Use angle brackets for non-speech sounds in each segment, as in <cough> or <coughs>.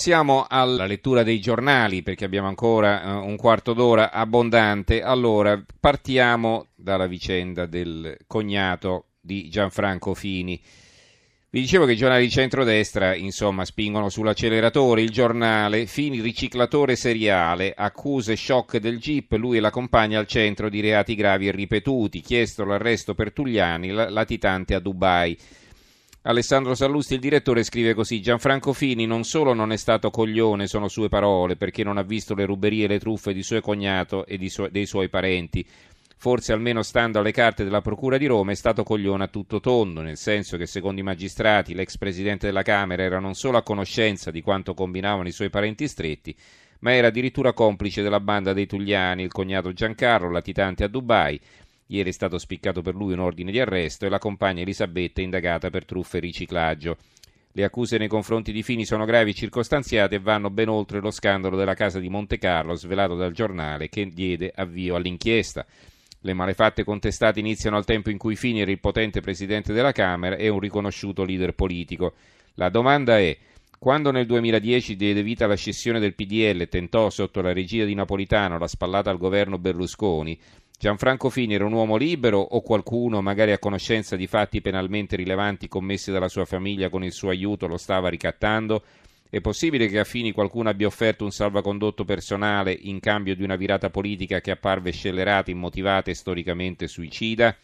Siamo alla lettura dei giornali perché abbiamo ancora uh, un quarto d'ora abbondante. Allora, partiamo dalla vicenda del cognato di Gianfranco Fini. Vi dicevo che i giornali di centrodestra, insomma, spingono sull'acceleratore. Il giornale, Fini riciclatore seriale, accuse shock del GIP, lui e la compagna al centro di reati gravi e ripetuti, chiesto l'arresto per Tugliani, latitante a Dubai. Alessandro Sallusti, il direttore, scrive così: Gianfranco Fini non solo non è stato coglione, sono sue parole, perché non ha visto le ruberie e le truffe di suo cognato e su- dei suoi parenti. Forse, almeno stando alle carte della Procura di Roma, è stato coglione a tutto tondo, nel senso che, secondo i magistrati, l'ex presidente della Camera era non solo a conoscenza di quanto combinavano i suoi parenti stretti, ma era addirittura complice della banda dei Tugliani, il cognato Giancarlo, latitante a Dubai Ieri è stato spiccato per lui un ordine di arresto e la compagna Elisabetta indagata per truffe e riciclaggio. Le accuse nei confronti di Fini sono gravi e circostanziate e vanno ben oltre lo scandalo della casa di Monte Carlo svelato dal giornale che diede avvio all'inchiesta. Le malefatte contestate iniziano al tempo in cui Fini era il potente presidente della Camera e un riconosciuto leader politico. La domanda è quando nel 2010 diede vita alla scissione del PDL e tentò sotto la regia di Napolitano la spallata al governo Berlusconi, Gianfranco Fini era un uomo libero o qualcuno, magari a conoscenza di fatti penalmente rilevanti commessi dalla sua famiglia con il suo aiuto, lo stava ricattando? È possibile che a Fini qualcuno abbia offerto un salvacondotto personale in cambio di una virata politica che apparve scellerata, immotivata e storicamente suicida?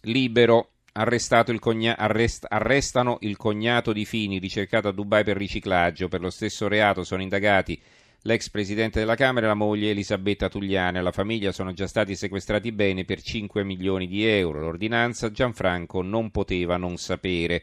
Libero, il cogna- arrest- arrestano il cognato di Fini, ricercato a Dubai per riciclaggio. Per lo stesso reato sono indagati l'ex presidente della Camera e la moglie Elisabetta Tugliani. Alla famiglia sono già stati sequestrati beni per 5 milioni di euro. L'ordinanza Gianfranco non poteva non sapere.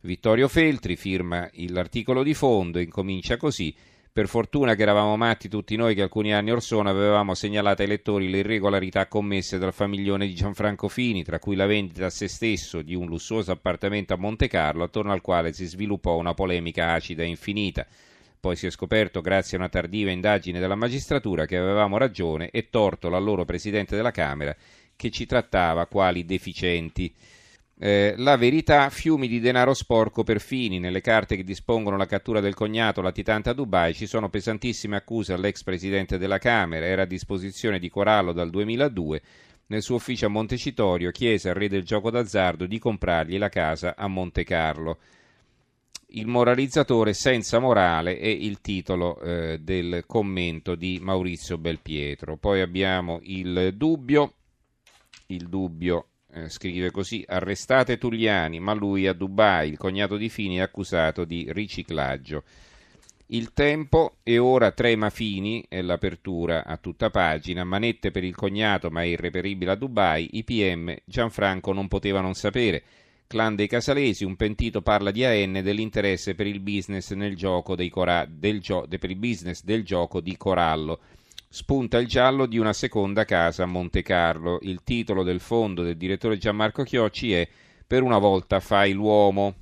Vittorio Feltri firma l'articolo di fondo e incomincia così. Per fortuna che eravamo matti tutti noi che alcuni anni or sono avevamo segnalato ai lettori le irregolarità commesse dal famiglione di Gianfranco Fini, tra cui la vendita a se stesso di un lussuoso appartamento a Monte Carlo, attorno al quale si sviluppò una polemica acida e infinita. Poi si è scoperto, grazie a una tardiva indagine della magistratura, che avevamo ragione e torto l'allora presidente della Camera che ci trattava quali deficienti. Eh, la verità, fiumi di denaro sporco per fini. Nelle carte che dispongono la cattura del cognato latitante a Dubai ci sono pesantissime accuse all'ex presidente della Camera, era a disposizione di Corallo dal 2002. Nel suo ufficio a Montecitorio chiese al re del gioco d'azzardo di comprargli la casa a Monte Carlo. Il moralizzatore senza morale è il titolo eh, del commento di Maurizio Belpietro. Poi abbiamo il dubbio, il dubbio eh, scrive così, arrestate Tugliani, ma lui a Dubai, il cognato di Fini è accusato di riciclaggio. Il tempo e ora trema Fini, è l'apertura a tutta pagina, manette per il cognato ma è irreperibile a Dubai, i PM Gianfranco non poteva non sapere. Clan dei Casalesi, un pentito parla di AN dell'interesse per il business, nel gioco cora- del, gio- per il business del gioco di Corallo. Spunta il giallo di una seconda casa a Monte Carlo. Il titolo del fondo del direttore Gianmarco Chiocci è Per una volta fai l'uomo.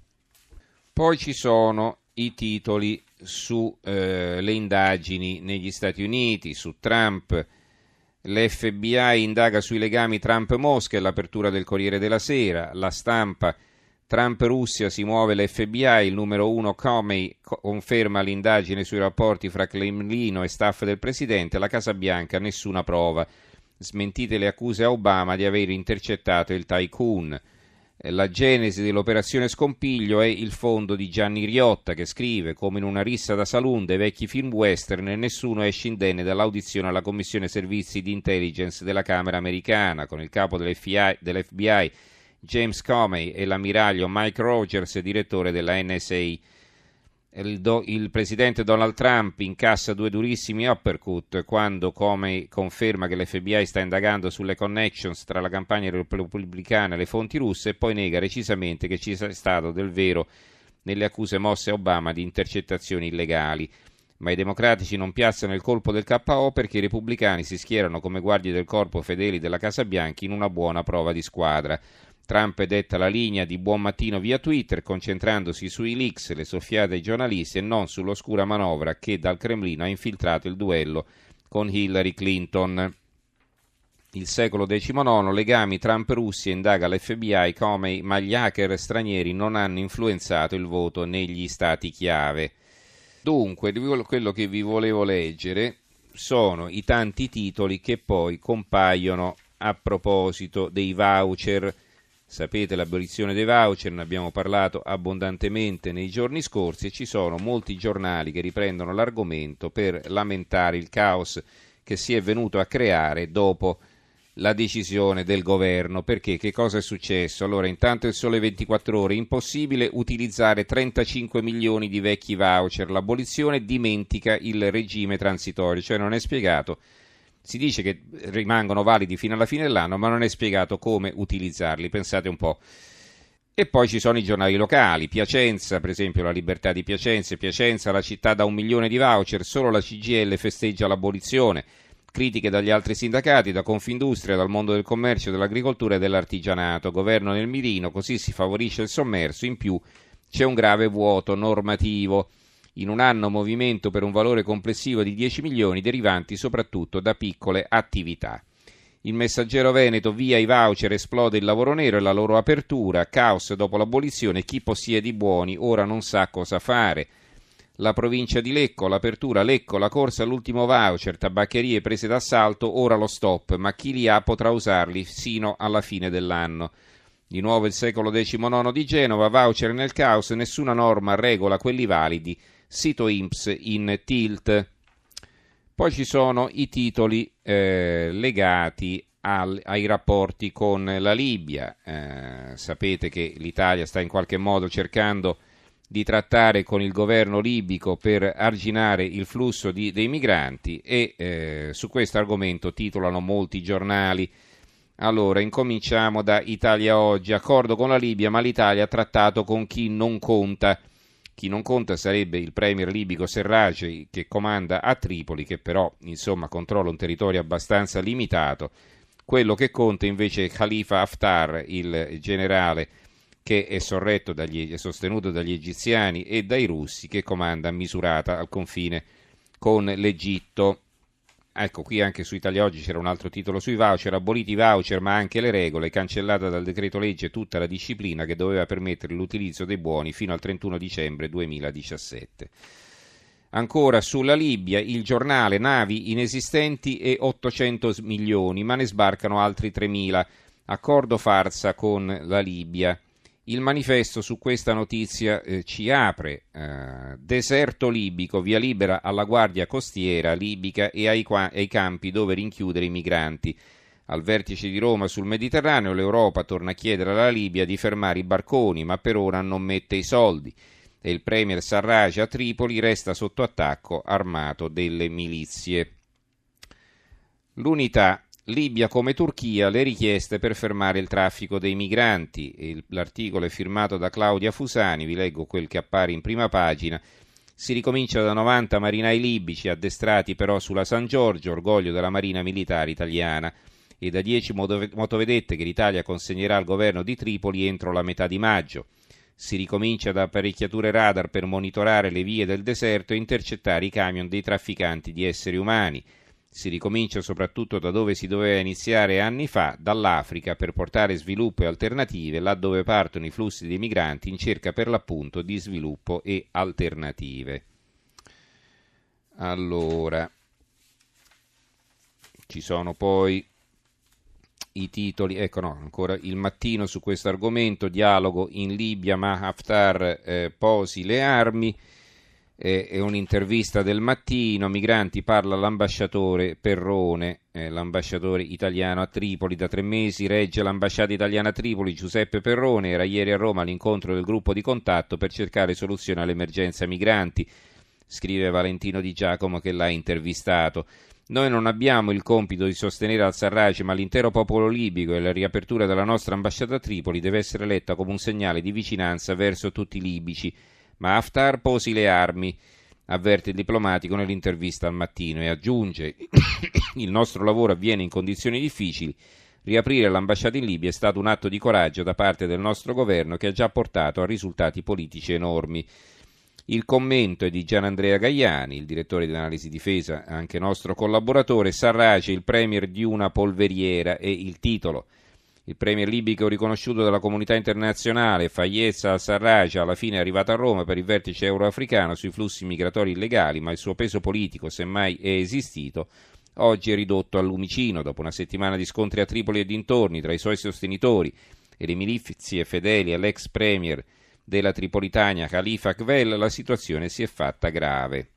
Poi ci sono i titoli sulle eh, indagini negli Stati Uniti, su Trump, L'FBI indaga sui legami Trump-Mosca e l'apertura del Corriere della Sera. La stampa. Trump-Russia si muove l'FBI. Il numero uno Comey conferma l'indagine sui rapporti fra Cremlino e staff del presidente. La Casa Bianca nessuna prova. Smentite le accuse a Obama di aver intercettato il tycoon. La genesi dell'operazione Scompiglio è il fondo di Gianni Riotta che scrive come in una rissa da saloon dei vecchi film western nessuno esce indenne dall'audizione alla Commissione Servizi di Intelligence della Camera americana con il capo dell'FBI, dell'FBI James Comey e l'ammiraglio Mike Rogers, direttore della NSA. Il, do, il, presidente Donald Trump incassa due durissimi uppercut quando come conferma che l'FBI sta indagando sulle connections tra la campagna repubblicana e le fonti russe e poi nega recisamente che ci sia stato del vero nelle accuse mosse a Obama di intercettazioni illegali. Ma i democratici non piazzano il colpo del KO perché i repubblicani si schierano come guardie del corpo fedeli della Casa Bianca in una buona prova di squadra. Trump detta la linea di buon mattino via Twitter, concentrandosi sui leaks, le soffiate ai giornalisti e non sull'oscura manovra che dal Cremlino ha infiltrato il duello con Hillary Clinton. Il secolo XIX, legami Trump-Russia indaga l'FBI come gli hacker stranieri non hanno influenzato il voto negli stati chiave. Dunque, quello che vi volevo leggere sono i tanti titoli che poi compaiono a proposito dei voucher. Sapete l'abolizione dei voucher, ne abbiamo parlato abbondantemente nei giorni scorsi e ci sono molti giornali che riprendono l'argomento per lamentare il caos che si è venuto a creare dopo la decisione del governo. Perché? Che cosa è successo? Allora, intanto il sole 24 ore, impossibile utilizzare 35 milioni di vecchi voucher, l'abolizione dimentica il regime transitorio, cioè non è spiegato. Si dice che rimangono validi fino alla fine dell'anno, ma non è spiegato come utilizzarli. Pensate un po'. E poi ci sono i giornali locali, Piacenza, per esempio la Libertà di Piacenza, Piacenza, la città da un milione di voucher, solo la CGL festeggia l'abolizione critiche dagli altri sindacati, da Confindustria, dal mondo del commercio, dell'agricoltura e dell'artigianato. Governo nel mirino, così si favorisce il sommerso, in più c'è un grave vuoto normativo. In un anno movimento per un valore complessivo di 10 milioni derivanti soprattutto da piccole attività. Il messaggero Veneto, via i voucher, esplode il lavoro nero e la loro apertura, caos dopo l'abolizione, chi possiede i buoni ora non sa cosa fare la provincia di Lecco, l'apertura Lecco, la corsa all'ultimo voucher, tabaccherie prese d'assalto, ora lo stop, ma chi li ha potrà usarli sino alla fine dell'anno. Di nuovo il secolo XIX di Genova, voucher nel caos, nessuna norma regola quelli validi, sito IMPS in tilt. Poi ci sono i titoli eh, legati al, ai rapporti con la Libia. Eh, sapete che l'Italia sta in qualche modo cercando di trattare con il governo libico per arginare il flusso di, dei migranti e eh, su questo argomento titolano molti giornali. Allora, incominciamo da Italia Oggi, accordo con la Libia, ma l'Italia ha trattato con chi non conta. Chi non conta sarebbe il premier libico Serraj che comanda a Tripoli, che però insomma controlla un territorio abbastanza limitato. Quello che conta invece è Khalifa Haftar, il generale che è, dagli, è sostenuto dagli egiziani e dai russi, che comanda a misurata al confine con l'Egitto. Ecco, qui anche su Italia Oggi c'era un altro titolo sui voucher, aboliti i voucher ma anche le regole, cancellata dal decreto legge tutta la disciplina che doveva permettere l'utilizzo dei buoni fino al 31 dicembre 2017. Ancora sulla Libia, il giornale navi inesistenti e 800 milioni, ma ne sbarcano altri 3.000. Accordo farsa con la Libia. Il manifesto su questa notizia eh, ci apre. Eh, deserto libico, via libera alla guardia costiera libica e ai, qua- ai campi dove rinchiudere i migranti. Al vertice di Roma sul Mediterraneo l'Europa torna a chiedere alla Libia di fermare i barconi, ma per ora non mette i soldi. E il premier Sarraj a Tripoli resta sotto attacco armato delle milizie. L'unità Libia come Turchia le richieste per fermare il traffico dei migranti. l'articolo è firmato da Claudia Fusani, vi leggo quel che appare in prima pagina. Si ricomincia da 90 marinai libici addestrati però sulla San Giorgio, orgoglio della Marina Militare Italiana, e da 10 motovedette che l'Italia consegnerà al governo di Tripoli entro la metà di maggio. Si ricomincia da apparecchiature radar per monitorare le vie del deserto e intercettare i camion dei trafficanti di esseri umani. Si ricomincia soprattutto da dove si doveva iniziare anni fa, dall'Africa, per portare sviluppo e alternative là dove partono i flussi dei migranti in cerca per l'appunto di sviluppo e alternative. Allora, ci sono poi i titoli, ecco no, ancora il mattino su questo argomento, dialogo in Libia, ma Haftar eh, posi le armi è un'intervista del mattino, migranti parla l'ambasciatore Perrone, eh, l'ambasciatore italiano a Tripoli, da tre mesi regge l'ambasciata italiana a Tripoli, Giuseppe Perrone, era ieri a Roma all'incontro del gruppo di contatto per cercare soluzione all'emergenza migranti, scrive Valentino Di Giacomo che l'ha intervistato. Noi non abbiamo il compito di sostenere al-Sarraj, ma l'intero popolo libico e la riapertura della nostra ambasciata a Tripoli deve essere letta come un segnale di vicinanza verso tutti i libici ma Haftar posi le armi, avverte il diplomatico nell'intervista al mattino e aggiunge <coughs> il nostro lavoro avviene in condizioni difficili, riaprire l'ambasciata in Libia è stato un atto di coraggio da parte del nostro governo che ha già portato a risultati politici enormi. Il commento è di Gianandrea Gaiani, il direttore di analisi difesa, anche nostro collaboratore, Sarrace, il premier di una polveriera e il titolo Il premier libico riconosciuto dalla comunità internazionale, Fayez al-Sarraj, alla fine è arrivato a Roma per il vertice euroafricano sui flussi migratori illegali, ma il suo peso politico, semmai è esistito, oggi è ridotto al lumicino dopo una settimana di scontri a Tripoli e dintorni tra i suoi sostenitori e le milizie fedeli all'ex premier della Tripolitania Khalifa Akvel, la situazione si è fatta grave.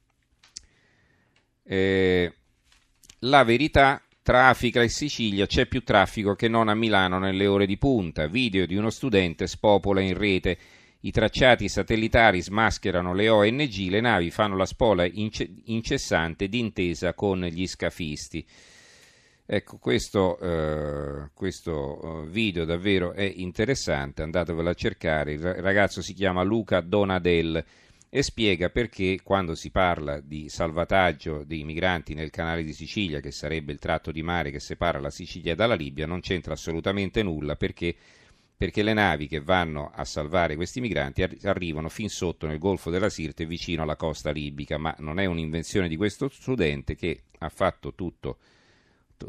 Eh, la verità Traffica in Sicilia, c'è più traffico che non a Milano nelle ore di punta. Video di uno studente spopola in rete. I tracciati satellitari smascherano le ONG, le navi fanno la spola incessante d'intesa con gli scafisti. Ecco, questo, eh, questo, eh, video davvero è interessante, andatevelo a cercare. Il ragazzo si chiama Luca Donadel e spiega perché quando si parla di salvataggio dei migranti nel canale di Sicilia, che sarebbe il tratto di mare che separa la Sicilia dalla Libia, non c'entra assolutamente nulla perché, perché le navi che vanno a salvare questi migranti arrivano fin sotto nel Golfo della Sirte vicino alla costa libica, ma non è un'invenzione di questo studente che ha fatto tutto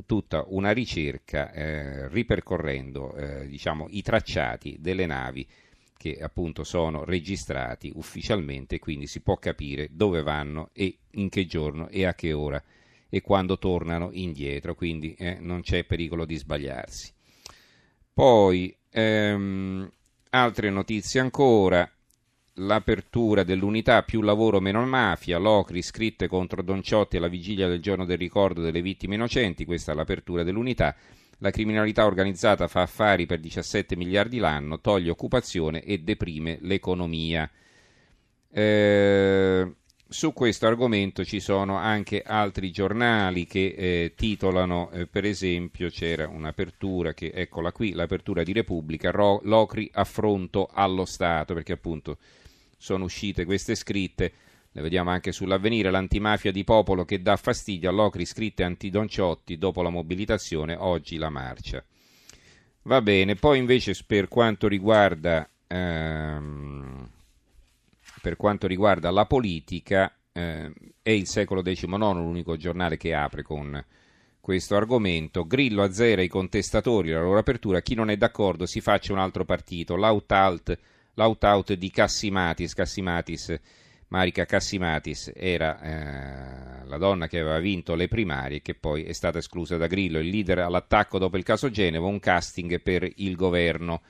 tutta una ricerca eh, ripercorrendo eh, diciamo, i tracciati delle navi che appunto sono registrati ufficialmente, quindi si può capire dove vanno e in che giorno e a che ora e quando tornano indietro, quindi eh, non c'è pericolo di sbagliarsi. Poi ehm, altre notizie ancora, l'apertura dell'unità più lavoro meno mafia, l'Ocri scritte contro Don Ciotti alla vigilia del giorno del ricordo delle vittime innocenti, questa è l'apertura dell'unità, la criminalità organizzata fa affari per 17 miliardi l'anno, toglie occupazione e deprime l'economia. Eh, su questo argomento ci sono anche altri giornali che eh, titolano, eh, per esempio c'era un'apertura che, eccola qui, l'apertura di Repubblica, Ro- Locri affronto allo Stato, perché appunto sono uscite queste scritte le vediamo anche sull'avvenire, l'antimafia di popolo che dà fastidio all'Ocri scritte antidonciotti dopo la mobilitazione, oggi la marcia. Va bene, poi invece per quanto riguarda, ehm, per quanto riguarda la politica, eh, è il secolo XIX l'unico giornale che apre con questo argomento. Grillo azzera i contestatori, la loro apertura, chi non è d'accordo si faccia un altro partito, l'out-out, l'out-out di Cassimatis, Cassimatis Marica Cassimatis era eh, la donna che aveva vinto le primarie e che poi è stata esclusa da Grillo, il leader all'attacco dopo il caso Genova, un casting per il governo.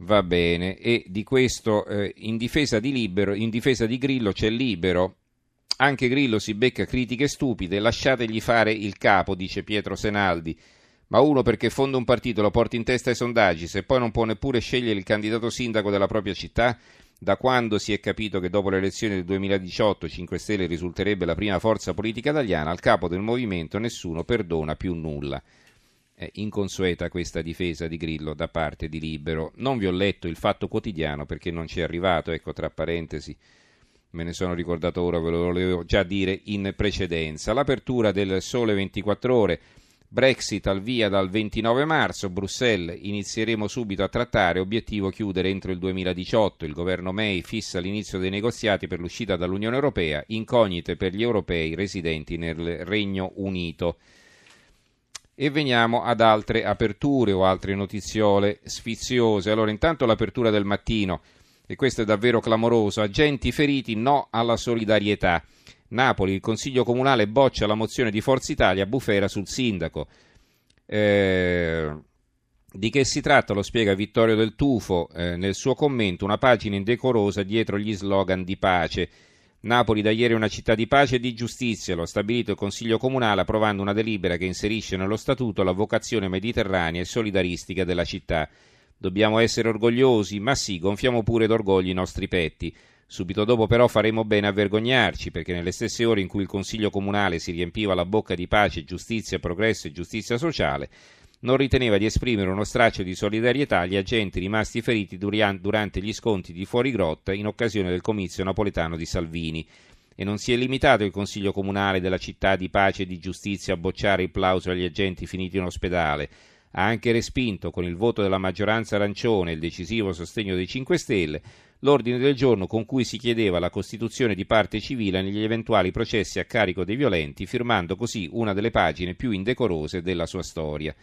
Va bene, e di questo eh, in, difesa di libero, in difesa di Grillo c'è Libero. Anche Grillo si becca critiche stupide, lasciategli fare il capo, dice Pietro Senaldi. Ma uno perché fonda un partito lo porta in testa ai sondaggi, se poi non può neppure scegliere il candidato sindaco della propria città, da quando si è capito che dopo le elezioni del 2018 5 Stelle risulterebbe la prima forza politica italiana, al capo del movimento nessuno perdona più nulla. È inconsueta questa difesa di Grillo da parte di Libero. Non vi ho letto il fatto quotidiano perché non ci è arrivato, ecco tra parentesi, me ne sono ricordato ora, ve lo volevo già dire in precedenza. L'apertura del Sole 24 ore Brexit al via dal 29 marzo, Bruxelles inizieremo subito a trattare, obiettivo chiudere entro il 2018. Il governo May fissa l'inizio dei negoziati per l'uscita dall'Unione Europea, incognite per gli europei residenti nel Regno Unito. E veniamo ad altre aperture o altre notiziole sfiziose. Allora, intanto l'apertura del mattino, e questo è davvero clamoroso, agenti feriti no alla solidarietà. Napoli, il Consiglio Comunale boccia la mozione di Forza Italia, bufera sul sindaco. Eh, di che si tratta lo spiega Vittorio del Tufo eh, nel suo commento, una pagina indecorosa dietro gli slogan di pace. Napoli da ieri è una città di pace e di giustizia, lo ha stabilito il Consiglio Comunale approvando una delibera che inserisce nello Statuto la vocazione mediterranea e solidaristica della città. Dobbiamo essere orgogliosi, ma sì, gonfiamo pure d'orgoglio i nostri petti. Subito dopo però faremo bene a vergognarci, perché nelle stesse ore in cui il Consiglio Comunale si riempiva la bocca di pace, giustizia, progresso e giustizia sociale, non riteneva di esprimere uno straccio di solidarietà agli agenti rimasti feriti durante gli sconti di fuori grotta in occasione del comizio napoletano di Salvini. E non si è limitato il Consiglio Comunale della città di pace e di giustizia a bocciare il plauso agli agenti finiti in ospedale, ha anche respinto con il voto della maggioranza arancione il decisivo sostegno dei 5 Stelle l'ordine del giorno con cui si chiedeva la costituzione di parte civile negli eventuali processi a carico dei violenti, firmando così una delle pagine più indecorose della sua storia.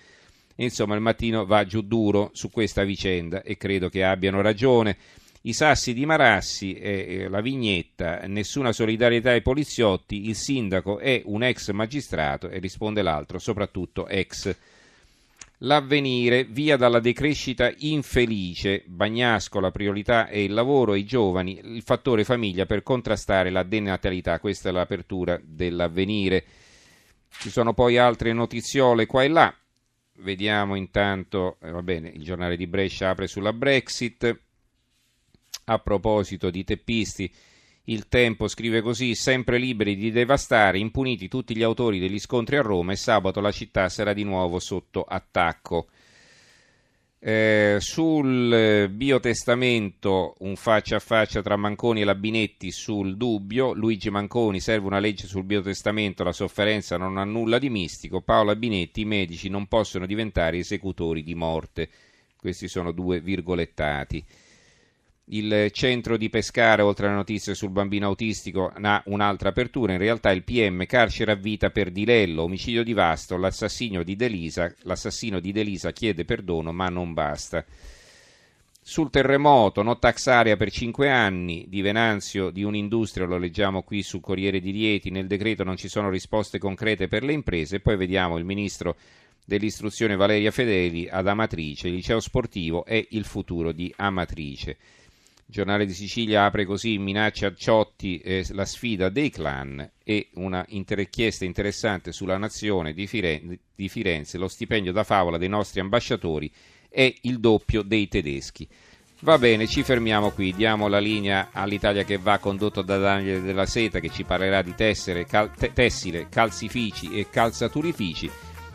Insomma, il mattino va giù duro su questa vicenda e credo che abbiano ragione. I sassi di Marassi, eh, la vignetta, nessuna solidarietà ai poliziotti, il sindaco è un ex magistrato e risponde l'altro, soprattutto ex. L'avvenire, via dalla decrescita infelice, Bagnasco, la priorità è il lavoro e i giovani, il fattore famiglia per contrastare la denatalità, questa è l'apertura dell'avvenire. Ci sono poi altre notiziole qua e là, vediamo intanto, eh, va bene, il giornale di Brescia apre sulla Brexit, a proposito di teppisti, il Tempo scrive così: sempre liberi di devastare, impuniti tutti gli autori degli scontri a Roma e sabato la città sarà di nuovo sotto attacco. Eh, sul biotestamento un faccia a faccia tra Manconi e Labinetti sul dubbio, Luigi Manconi serve una legge sul biotestamento, la sofferenza non ha nulla di mistico, Paola Binetti i medici non possono diventare esecutori di morte. Questi sono due virgolettati. Il centro di Pescara, oltre alle notizie sul bambino autistico, ha un'altra apertura. In realtà il PM carcere a vita per Dilello, omicidio di Vasto, l'assassino di Delisa, l'assassino di Delisa chiede perdono ma non basta. Sul terremoto, no tax area per 5 anni, di Venanzio di un'industria, lo leggiamo qui sul Corriere di Rieti, nel decreto non ci sono risposte concrete per le imprese, poi vediamo il ministro dell'istruzione Valeria Fedeli ad Amatrice, il liceo sportivo è il futuro di Amatrice. Giornale di Sicilia apre così minaccia Ciotti eh, la sfida dei clan e una inchiesta interessante sulla nazione di, Firenze, di Firenze. Lo stipendio da favola dei nostri ambasciatori è il doppio dei tedeschi. Va bene, ci fermiamo qui, diamo la linea all'Italia che va condotto da Daniele della Seta che ci parlerà di tessere, cal- tessile, calzifici e calzaturifici.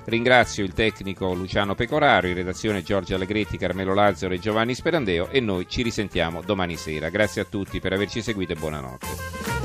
Ringrazio il tecnico Luciano Pecoraro, in redazione Giorgio Allegretti, Carmelo Lazzaro e Giovanni Sperandeo e noi ci risentiamo domani sera. Grazie a tutti per averci seguito e buonanotte.